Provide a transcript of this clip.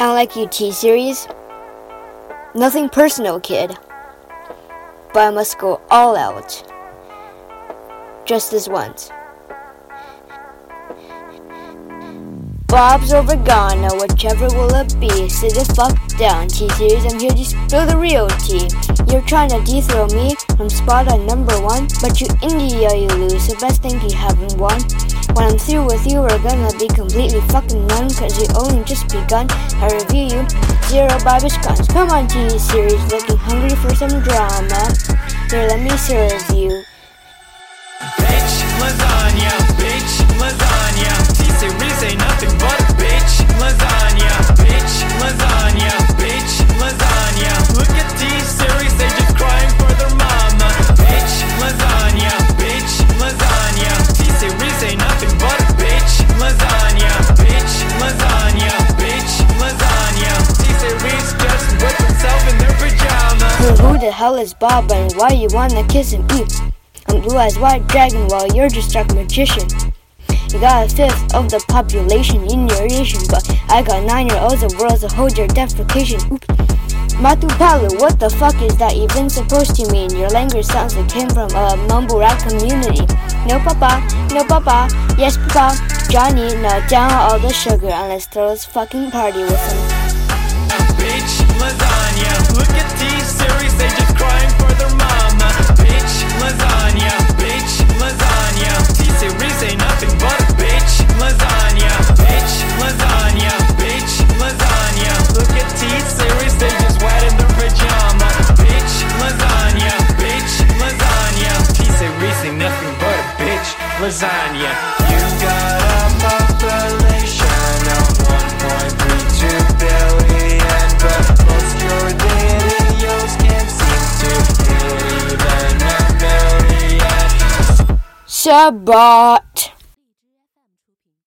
I don't like you, T Series. Nothing personal, kid. But I must go all out. Just this once. Bob's over gone, now whichever will it be. Sit the fuck down, T Series. I'm here to spill the real tea. You're trying to dethrone me from spot on number one, but you India you lose, The best thing you haven't won. When I'm through with you, we're gonna be completely fucking none, cause you only just begun. I review you, zero Bibish guns. Come on, T Series, looking hungry for some drama. Here, let me serve you. The hell is Bob and why you wanna kiss him? Ew. I'm blue eyes white dragon while you're just dark magician. You got a fifth of the population in your nation, but I got nine year olds and worlds to hold your defecation. Motu Patlu, mm. what the fuck is that even supposed to mean? Your language sounds like came from a mumble rap community. No papa, no papa, yes papa. Johnny, now down all the sugar and let's throw this fucking party with him. Lasagna. You got a population of 1.32 billion, but most your videos can't seem to hit even a million. Sabat.